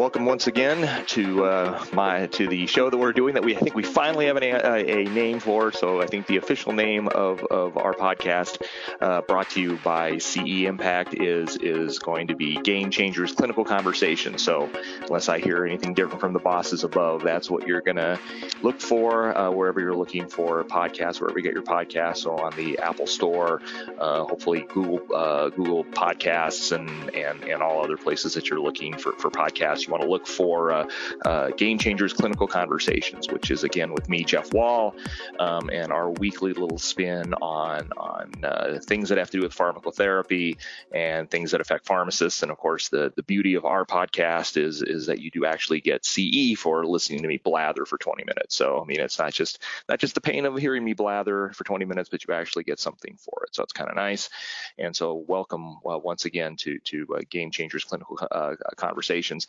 Welcome once again to uh, my to the show that we're doing that we I think we finally have an, a, a, name for. So I think the official name of, of our podcast, uh, brought to you by CE Impact, is is going to be Game Changers Clinical Conversation. So unless I hear anything different from the bosses above, that's what you're gonna look for uh, wherever you're looking for podcasts, wherever you get your podcasts. So on the Apple Store, uh, hopefully Google uh, Google Podcasts, and and and all other places that you're looking for for podcasts you want to look for uh, uh, Game Changers Clinical Conversations, which is again with me, Jeff Wall, um, and our weekly little spin on on uh, things that have to do with pharmacotherapy and things that affect pharmacists. And of course, the the beauty of our podcast is is that you do actually get CE for listening to me blather for 20 minutes. So I mean, it's not just not just the pain of hearing me blather for 20 minutes, but you actually get something for it. So it's kind of nice. And so welcome uh, once again to to uh, Game Changers Clinical uh, Conversations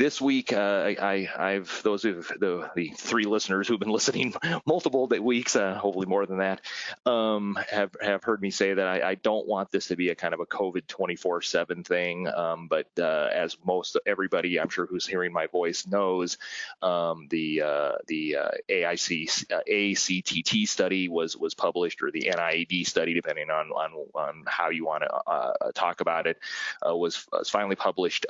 this week, uh, I, have those of the, the three listeners who've been listening multiple weeks, uh, hopefully more than that, um, have have heard me say that I, I, don't want this to be a kind of a COVID 24/7 thing. Um, but uh, as most everybody, I'm sure, who's hearing my voice knows, um, the uh, the uh, AIC uh, ACTT study was was published, or the NIAID study, depending on on, on how you want to talk about it, was was finally published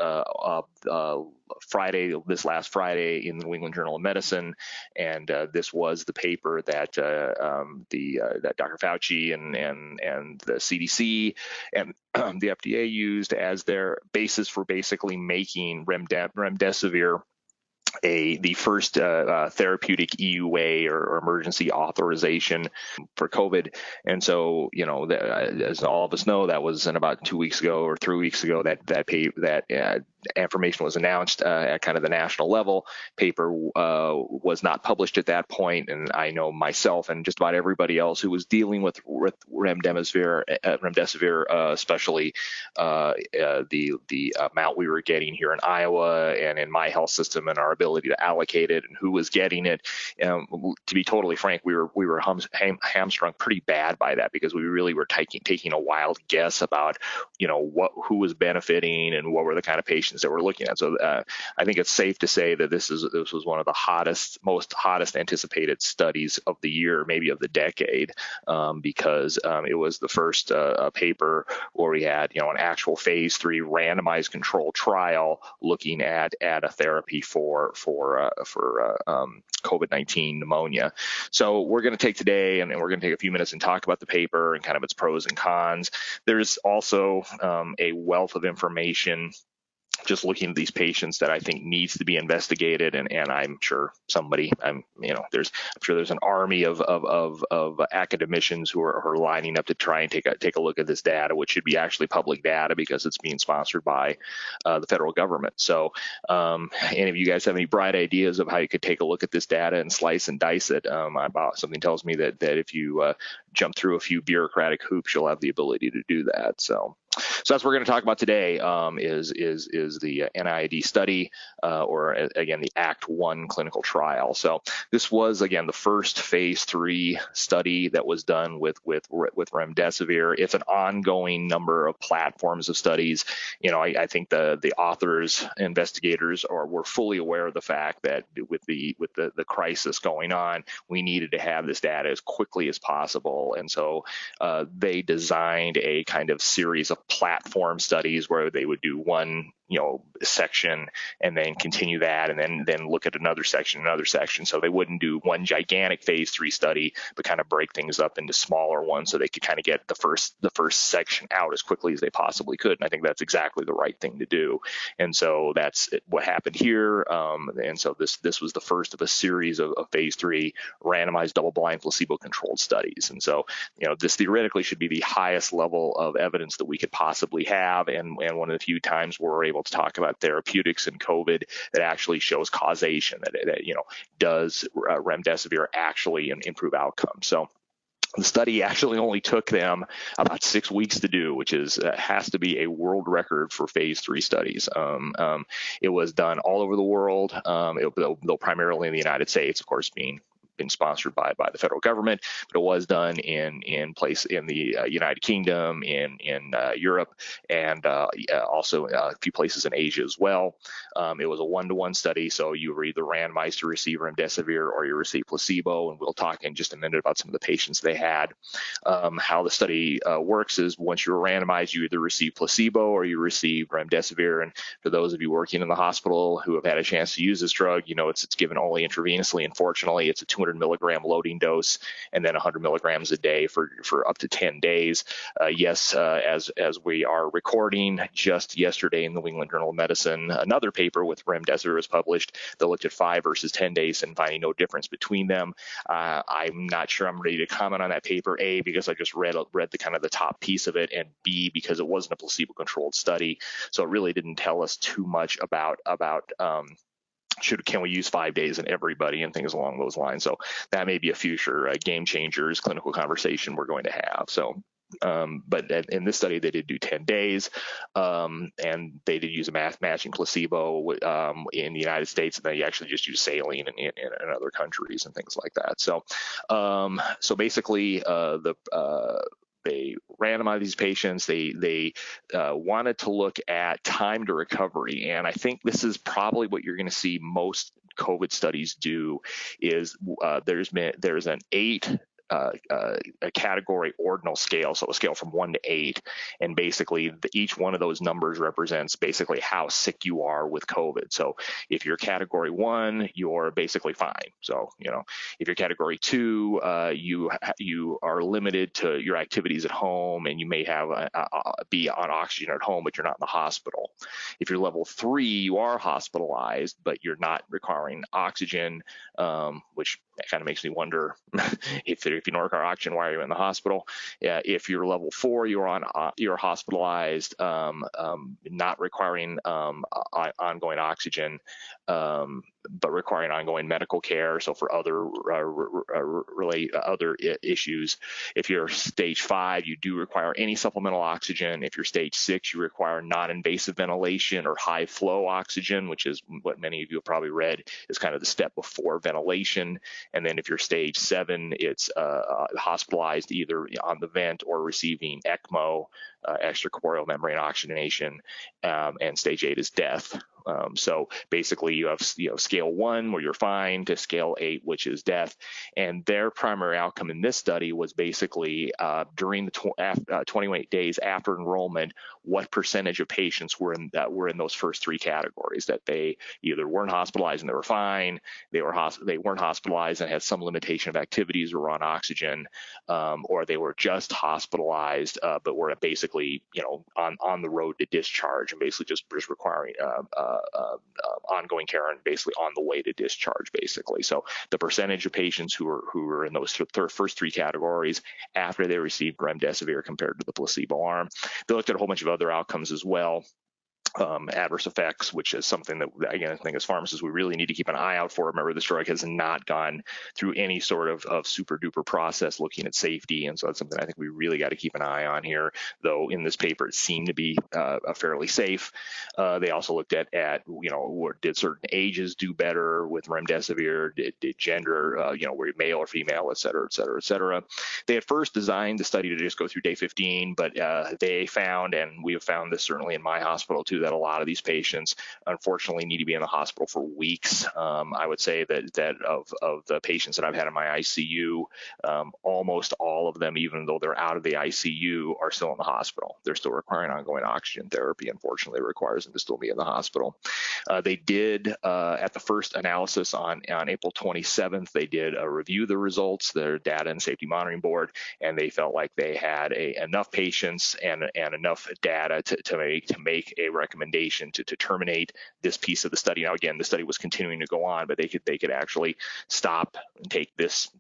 Friday, this last Friday, in the New England Journal of Medicine, and uh, this was the paper that uh, um, the uh, that Dr. Fauci and and and the CDC and um, the FDA used as their basis for basically making remdesivir a the first uh, uh, therapeutic EUA or, or, emergency authorization for COVID. And so, you know, the, as all of us know, that was in about two weeks ago or three weeks ago that that pay, that uh, information was announced uh, at kind of the national level. Paper uh, was not published at that point, and I know myself and just about everybody else who was dealing with with remdesivir, uh, remdesivir, especially the the amount we were getting here in Iowa and in my health system and our ability to allocate it and who was getting it. Um, to be totally frank, we were we were hum, ham, hamstrung pretty bad by that because we really were taking taking a wild guess about you know what who was benefiting and what were the kind of patients that we're looking at. So uh, I think it's safe to say that this is this was one of the hottest, most hottest anticipated studies of the year, maybe of the decade, um, because um, it was the first uh, paper where we had you know an actual phase three randomized control trial looking at at a therapy for for uh, for uh, um, COVID-19 pneumonia. So we're going to take today, and, and we're going to take a few minutes and talk about the paper and kind of its pros and cons. There's also um, a wealth of information just looking at these patients that I think needs to be investigated, and, and I'm sure somebody, I'm you know, there's I'm sure there's an army of of of, of academicians who are, are lining up to try and take a take a look at this data, which should be actually public data because it's being sponsored by uh, the federal government. So, um, any of you guys have any bright ideas of how you could take a look at this data and slice and dice it? Um, about something tells me that that if you uh, jump through a few bureaucratic hoops, you'll have the ability to do that. So. So that's what we're going to talk about today um, is is is the NIAID study uh, or again the ACT One clinical trial. So this was again the first phase three study that was done with with with remdesivir. It's an ongoing number of platforms of studies. You know, I, I think the the authors, investigators, are were fully aware of the fact that with the with the the crisis going on, we needed to have this data as quickly as possible, and so uh, they designed a kind of series of platform studies where they would do one you know section and then continue that and then then look at another section another section. So they wouldn't do one gigantic phase three study but kind of break things up into smaller ones so they could kind of get the first the first section out as quickly as they possibly could. And i think that's exactly the right thing to do. And so that's what happened here. Um, and so this this was the first of a series of, of phase three randomized double blind placebo controlled studies. And so you know this theoretically should be the highest level of evidence that we could possibly have. And and one of the few times we're able able to talk about therapeutics and COVID that actually shows causation, that, that you know, does uh, remdesivir actually improve outcomes? So the study actually only took them about six weeks to do, which is uh, has to be a world record for phase three studies. Um, um, it was done all over the world, um, it, though, though primarily in the United States, of course, being been sponsored by by the federal government, but it was done in in place in the uh, United Kingdom, in in uh, Europe, and uh, also uh, a few places in Asia as well. Um, it was a one-to-one study, so you were either randomized to receive remdesivir or you receive placebo, and we'll talk in just a minute about some of the patients they had. Um, how the study uh, works is once you're randomized, you either receive placebo or you receive remdesivir. And for those of you working in the hospital who have had a chance to use this drug, you know it's it's given only intravenously. Unfortunately, it's a 200 200 milligram loading dose and then 100 milligrams a day for, for up to 10 days. Uh, yes, uh, as, as we are recording, just yesterday in the New England Journal of Medicine, another paper with remdesivir was published that looked at five versus 10 days and finding no difference between them. Uh, I'm not sure I'm ready to comment on that paper, A, because I just read, read the kind of the top piece of it, and B, because it wasn't a placebo controlled study. So it really didn't tell us too much about, about, um, should can we use five days in everybody and things along those lines. So that may be a future uh, game changers clinical conversation we're going to have. So. Um, but in this study, they did do 10 days, um, and they did use a math matching placebo um, in the United States, and they actually just use saline in, in, in other countries and things like that. So, um, so basically, uh, the uh, they randomized these patients. They they uh, wanted to look at time to recovery, and I think this is probably what you're going to see most COVID studies do. Is uh, there's been there's an eight uh, uh, a category ordinal scale, so a scale from one to eight, and basically the, each one of those numbers represents basically how sick you are with COVID. So if you're category one, you're basically fine. So you know if you're category two, uh, you you are limited to your activities at home, and you may have a, a, a, be on oxygen at home, but you're not in the hospital. If you're level three, you are hospitalized, but you're not requiring oxygen, um, which kind of makes me wonder if if you don't oxygen, why are you in the hospital? Uh, if you're level four, you're on uh, you're hospitalized, um, um, not requiring um, ongoing oxygen. But requiring ongoing medical care. So for other uh, relate uh, other issues, if you're stage five, you do require any supplemental oxygen. If you're stage six, you require non-invasive ventilation or high flow oxygen, which is what many of you have probably read is kind of the step before ventilation. And then if you're stage seven, it's uh, uh hospitalized either on the vent or receiving ECMO, uh, extracorporeal membrane oxygenation, um, and stage eight is death. Um, so basically, you have you know scale one where you're fine to scale eight, which is death. And their primary outcome in this study was basically uh, during the tw- uh, 28 days after enrollment, what percentage of patients were in that were in those first three categories that they either weren't hospitalized and they were fine, they were hosp- they weren't hospitalized and had some limitation of activities or on oxygen, um, or they were just hospitalized uh, but were basically you know on on the road to discharge and basically just just requiring uh, uh, Uh, uh, ongoing care and basically on the way to discharge basically. So the percentage of patients who are who are in those th- first three categories after they received remdesivir compared to the placebo arm, they looked at a whole bunch of other outcomes as well um, adverse effects, which is something that, again, I think as pharmacists, we really need to keep an eye out for. Remember, this drug has not gone through any sort of, of super duper process looking at safety. And so that's something I think we really got to keep an eye on here, though in this paper, it seemed to be uh, fairly safe. Uh, they also looked at, at, you know, did certain ages do better with remdesivir? Did, did gender, uh, you know, were you male or female, et cetera, et cetera, et cetera. They had first designed the study to just go through day 15, but uh, they found, and we have found this certainly in my hospital too, that a lot of these patients unfortunately need to be in the hospital for weeks. Um, I would say that that of of the patients that I've had in my ICU, um, almost all of them, even though they're out of the ICU, are still in the hospital. They're still requiring ongoing oxygen therapy. Unfortunately, requires them to still be in the hospital. Uh, they did uh, at the first analysis on on April 27th. They did a review of the results, their data and safety monitoring board, and they felt like they had a, enough patients and and enough data to, to make to make a recommendation to, to terminate this piece of the study. Now, again, the study was continuing to go on, but they could they could actually stop and take this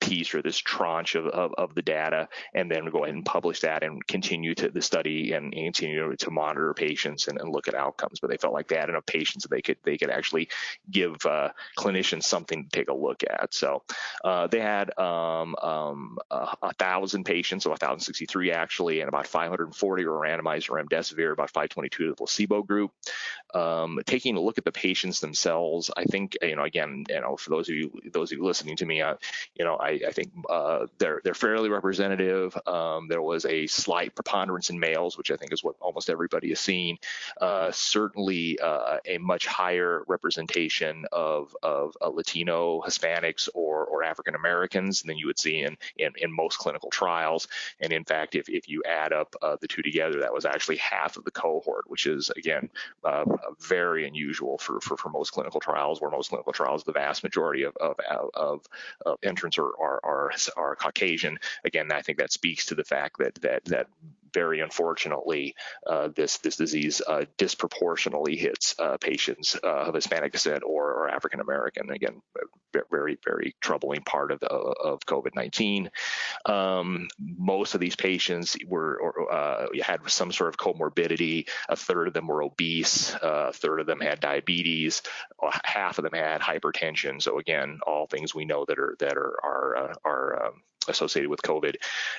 piece or this tranche of, of, of, the data and then go ahead and publish that and continue to the study and, continue to monitor patients and, and, look at outcomes. But they felt like they had enough patients that they could they could actually give uh, clinicians something to take a look at. So uh, they had um, um, a thousand patients, so 1,063 actually, and about 540 were randomized to remdesivir, about 522 to the placebo group. Um, taking a look at the patients themselves, I think you know again, you know, for those of you those of you listening to me, uh, you know, I, I think uh, they're they're fairly representative. Um, there was a slight preponderance in males, which I think is what almost everybody has seen. Uh, certainly, uh, a much higher representation of of uh, Latino, Hispanics, or or African Americans than you would see in, in in most clinical trials. And in fact, if if you add up uh, the two together, that was actually half of the cohort, which is again uh, very unusual for, for for most clinical trials, where most clinical trials, the vast majority of of, of, of entrants are, are are are Caucasian. Again, I think that speaks to the fact that that that very unfortunately, uh, this this disease uh, disproportionately hits uh, patients uh, of Hispanic descent or, or African American. Again, very very troubling part of the, of COVID-19. Um, most of these patients were or, had some sort of comorbidity. A third of them were obese. A third of them had diabetes. Half of them had hypertension. So again, all things we know that are that are are are um, associated with COVID.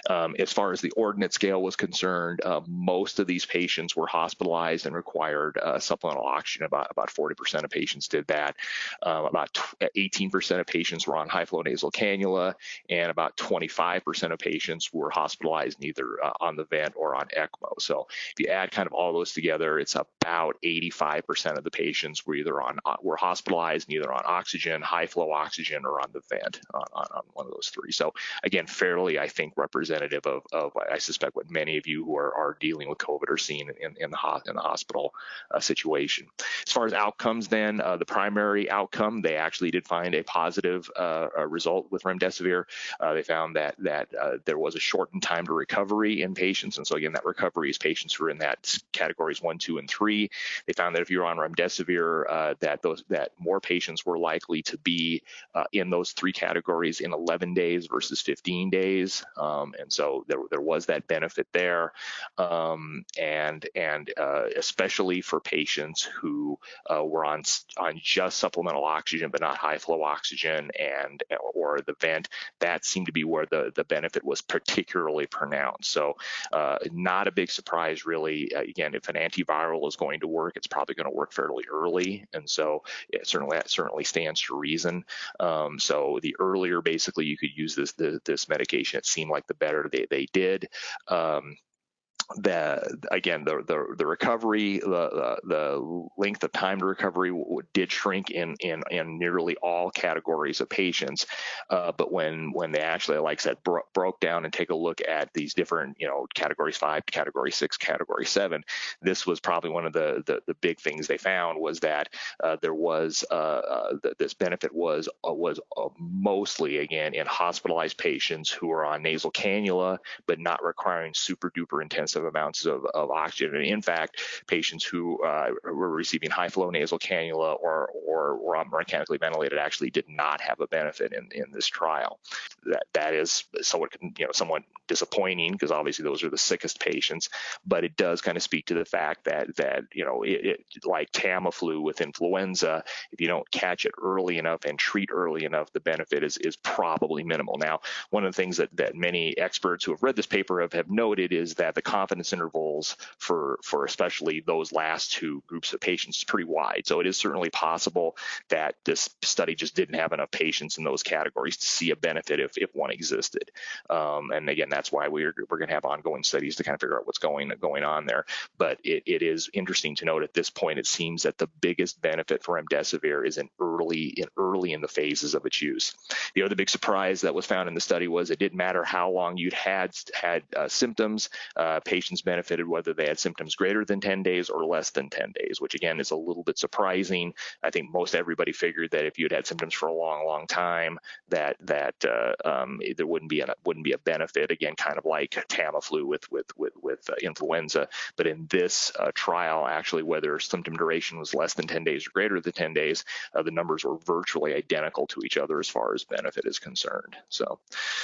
Um, as far as the ordinate scale was concerned, uh, most of these patients were hospitalized and required uh, supplemental oxygen. About about 40% of patients did that. Um, about 18% of patients were on high flow nasal cannula, and about 25% of patients were hospitalized either uh, on the vent or on ECMO. So if you add kind of all those together, it's about 85% of the patients were either on uh, were hospitalized, either on oxygen, high flow oxygen, or on the vent on, on, on one of those three. So again again, fairly, I think, representative of, of I suspect, what many of you who are, are dealing with COVID are seeing in, in, the, in the hospital uh, situation. As far as outcomes, then, uh, the primary outcome, they actually did find a positive uh, result with remdesivir. Uh, they found that that uh, there was a shortened time to recovery in patients. And so, again, that recovery is patients who are in that categories one, two, and three. They found that if you're on remdesivir, uh, that those that more patients were likely to be in those three categories in 11 days versus 15 15 days, um, and so there, there was that benefit there, um, and and uh, especially for patients who uh, were on on just supplemental oxygen but not high flow oxygen and or the vent, that seemed to be where the the benefit was particularly pronounced. So uh, not a big surprise really. Uh, again, if an antiviral is going to work, it's probably going to work fairly early, and so it certainly that certainly stands to reason. Um, so the earlier basically you could use this the, the this medication, it seemed like the better they, they did. Um, the again the the, the recovery the, the length of time to recovery did shrink in in, in nearly all categories of patients. Uh, but when when they actually like I said bro- broke down and take a look at these different you know categories five category six category seven this was probably one of the the, the big things they found was that uh, there was uh, uh this benefit was uh, was uh, mostly again in hospitalized patients who are on nasal cannula but not requiring super duper intensive massive amounts of, of oxygen. And in fact, patients who uh, were receiving high flow nasal cannula or, or were mechanically ventilated actually did not have a benefit in, in this trial. That that is somewhat you know somewhat disappointing because obviously those are the sickest patients, but it does kind of speak to the fact that that you know it, it, like Tamiflu with influenza, if you don't catch it early enough and treat early enough, the benefit is is probably minimal. Now, one of the things that that many experts who have read this paper have, have noted is that the confidence intervals for for especially those last two groups of patients is pretty wide. So it is certainly possible that this study just didn't have enough patients in those categories to see a benefit if, if one existed. Um, and again, that's why we're we're going to have ongoing studies to kind of figure out what's going going on there. But it, it is interesting to note at this point, it seems that the biggest benefit for remdesivir is in early in early in the phases of its use. The other big surprise that was found in the study was it didn't matter how long you'd had had uh, symptoms. Uh, patients benefited whether they had symptoms greater than 10 days or less than 10 days, which again is a little bit surprising. I think most everybody figured that if you had had symptoms for a long, long time, that that uh, um, there wouldn't be a wouldn't be a benefit. Again, kind of like Tamiflu with with with with uh, influenza. But in this uh, trial, actually, whether symptom duration was less than 10 days or greater than 10 days, uh, the numbers were virtually identical to each other as far as benefit is concerned. So,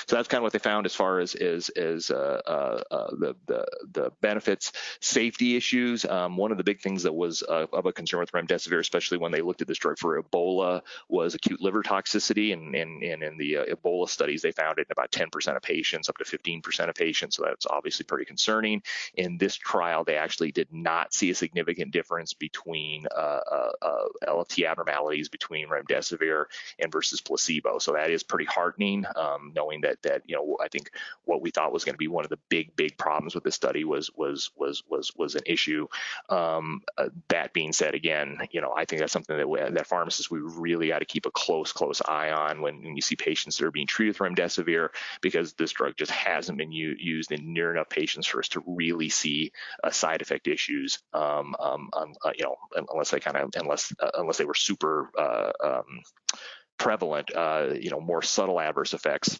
so that's kind of what they found as far as is is uh, uh, the the the benefits, safety issues. Um, one of the big things that was of a concern with remdesivir, especially when they looked at this drug for Ebola, was acute liver toxicity. And, and, and in the Ebola studies, they found it in about 10% of patients, up to 15% of patients. So that's obviously pretty concerning. In this trial, they actually did not see a significant difference between uh, uh, uh LFT abnormalities between remdesivir and versus placebo. So that is pretty heartening, um, knowing that that you know I think what we thought was going to be one of the big big problems with this study was was was was was an issue. Um, uh, that being said, again, you know I think that's something that we, that pharmacists we really got to keep a close close eye on when, when you see patients that are being treated with remdesivir because this drug just hasn't been u- used in near enough patients for us to really see uh, side effect issues. Um, um, um, uh, you know, unless they kind of unless uh, unless they were super uh, um, prevalent, uh, you know, more subtle adverse effects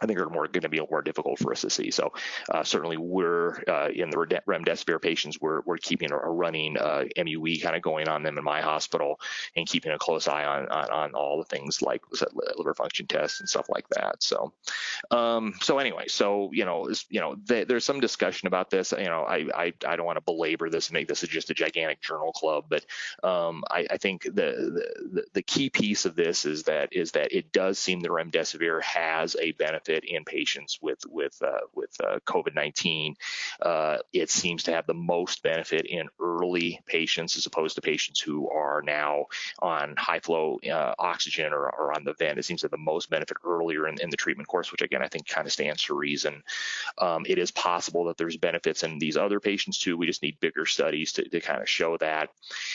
I think are more going to be more difficult for us to see. So uh, certainly we're uh, in the remdesivir patients, we're, we're keeping a, running uh, MUE kind of going on them in my hospital and keeping a close eye on, on, on all the things like liver function tests and stuff like that. So um, so anyway, so you know you know th- there's some discussion about this. You know I I, I don't want to belabor this and make this just a gigantic journal club, but um, I, I, think the, the the key piece of this is that is that it does seem the remdesivir has a benefit benefit in patients with with uh, with uh, COVID-19. Uh, it seems to have the most benefit in early patients as opposed to patients who are now on high flow uh, oxygen or, or, on the vent. It seems to have the most benefit earlier in, in the treatment course, which again I think kind of stands to reason. Um, it is possible that there's benefits in these other patients too. We just need bigger studies to, to kind of show that.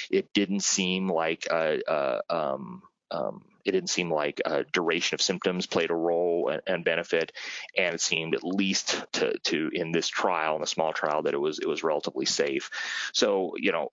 It didn't seem like uh, uh, um, um, it didn't seem like duration of symptoms played a role and, and, benefit, and it seemed at least to, to in this trial, in a small trial, that it was it was relatively safe. So you know,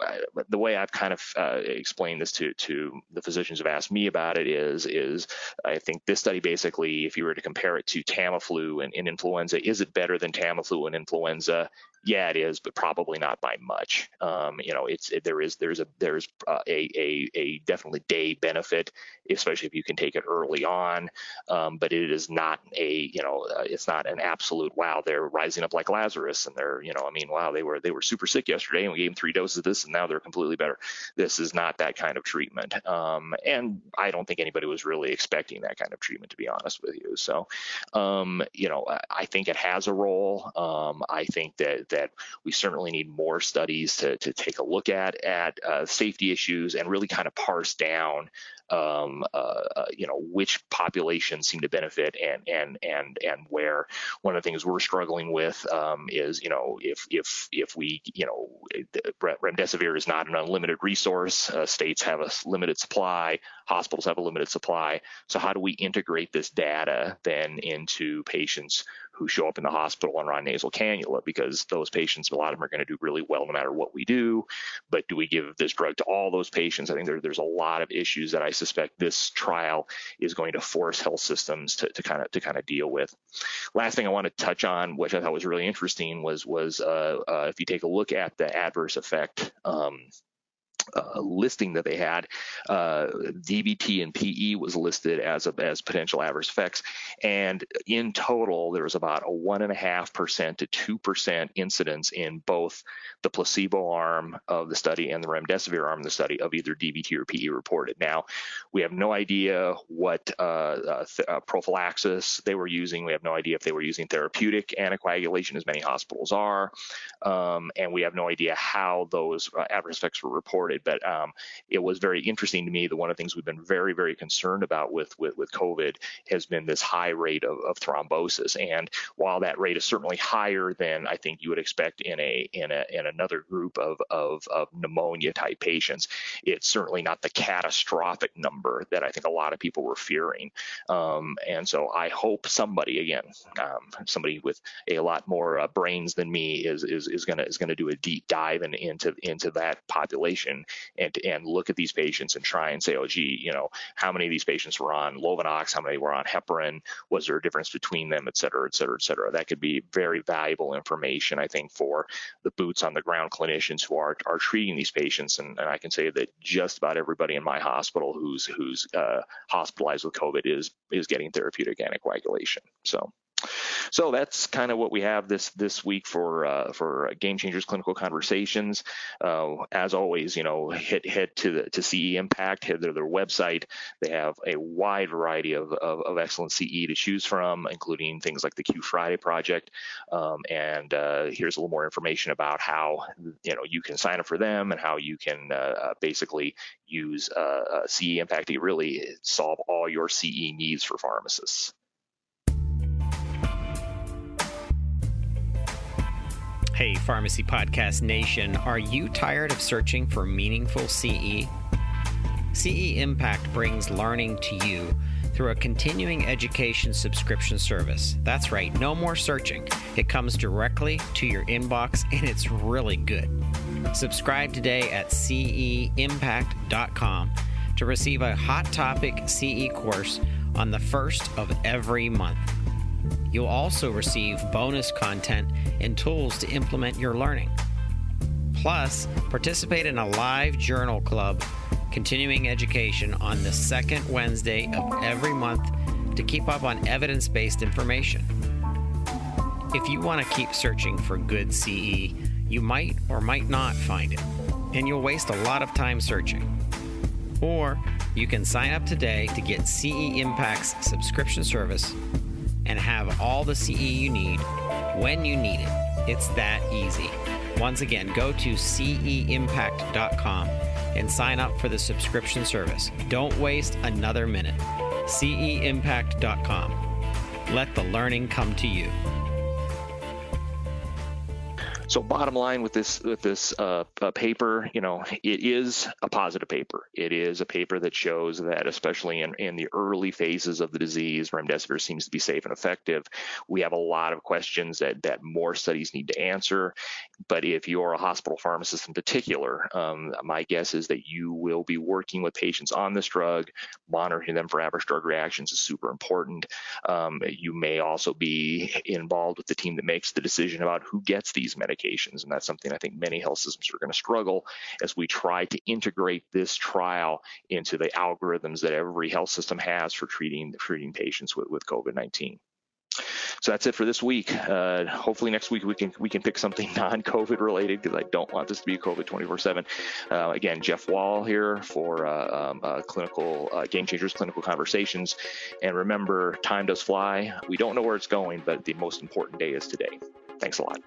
the way I've kind of uh, explained this to to the physicians who've asked me about it is is I think this study basically, if you were to compare it to Tamiflu and, and influenza, is it better than Tamiflu and influenza? Yeah, it is, but probably not by much. Um, you know, it's it, there is there's a there's uh, a, a a definitely day benefit, especially if you can take it early on. Um, but it is not a you know uh, it's not an absolute wow they're rising up like Lazarus and they're you know I mean wow they were they were super sick yesterday and we gave them three doses of this and now they're completely better. This is not that kind of treatment, um, and I don't think anybody was really expecting that kind of treatment to be honest with you. So, um, you know, I think it has a role. Um, I think that that we certainly need more studies to, to take a look at at uh, safety issues and really kind of parse down um, uh, uh, you know which populations seem to benefit and and and and where. One of the things we're struggling with um, is you know if if if we you know remdesivir is not an unlimited resource. Uh, states have a limited supply. Hospitals have a limited supply. So how do we integrate this data then into patients who show up in the hospital and run nasal cannula because those patients, a lot of them are going to do really well no matter what we do. But do we give this drug to all those patients? I think there, there's a lot of issues that I suspect this trial is going to force health systems to, to kind of to kind of deal with. Last thing I want to touch on, which I thought was really interesting, was was uh, uh, if you take a look at the adverse effect. Um, uh, listing that they had, uh, DVT and PE was listed as a, as potential adverse effects, and in total there was about a one and a half percent to two percent incidence in both the placebo arm of the study and the remdesivir arm of the study of either DVT or PE reported. Now we have no idea what uh, uh th- uh, prophylaxis they were using. We have no idea if they were using therapeutic anticoagulation, as many hospitals are, um, and we have no idea how those adverse effects were reported COVID, but um, it was very interesting to me that one of the things we've been very, very concerned about with with, with COVID has been this high rate of, of thrombosis. And while that rate is certainly higher than I think you would expect in a in a in another group of of, of pneumonia type patients, it's certainly not the catastrophic number that I think a lot of people were fearing. Um, and so I hope somebody again, um, somebody with a lot more uh, brains than me is is is gonna is gonna do a deep dive in, into into that population and and look at these patients and try and say, oh gee, you know, how many of these patients were on Lovenox, how many were on heparin, was there a difference between them, et cetera, et cetera, et cetera. That could be very valuable information, I think, for the boots on the ground clinicians who are are treating these patients. And, and I can say that just about everybody in my hospital who's who's uh, hospitalized with COVID is is getting therapeutic anticoagulation. So. So that's kind of what we have this this week for uh, for Game Changers Clinical Conversations. Uh, as always, you know, hit head to the to CE Impact, head to their website. They have a wide variety of, of, of excellent CE to choose from, including things like the Q Friday project. Um, and uh, here's a little more information about how you know you can sign up for them and how you can uh, uh, basically use uh, CE Impact to really solve all your CE needs for pharmacists. Hey, Pharmacy Podcast Nation, are you tired of searching for meaningful CE? CE Impact brings learning to you through a continuing education subscription service. That's right, no more searching. It comes directly to your inbox and it's really good. Subscribe today at ceimpact.com to receive a hot topic CE course on the first of every month. You'll also receive bonus content and tools to implement your learning. Plus, participate in a live journal club continuing education on the second Wednesday of every month to keep up on evidence based information. If you want to keep searching for good CE, you might or might not find it, and you'll waste a lot of time searching. Or you can sign up today to get CE Impact's subscription service and have all the CE you need when you need it. It's that easy. Once again, go to ceimpact.com and sign up for the subscription service. Don't waste another minute. ceimpact.com. Let the learning come to you. So bottom line with this with this uh, uh, paper, you know, it is a positive paper. It is a paper that shows that, especially in, in the early phases of the disease, remdesivir seems to be safe and effective. We have a lot of questions that that more studies need to answer. But if you're a hospital pharmacist in particular, um, my guess is that you will be working with patients on this drug, monitoring them for adverse drug reactions is super important. Um, you may also be involved with the team that makes the decision about who gets these medications medications. And that's something I think many health systems are going to struggle as we try to integrate this trial into the algorithms that every health system has for treating treating patients with, with COVID-19. So that's it for this week. Uh, hopefully next week we can we can pick something non-COVID related because I don't want this to be COVID 24/7. Uh, again, Jeff Wall here for uh, um, uh, clinical uh, game changers clinical conversations. And remember, time does fly. We don't know where it's going, but the most important day is today. Thanks a lot.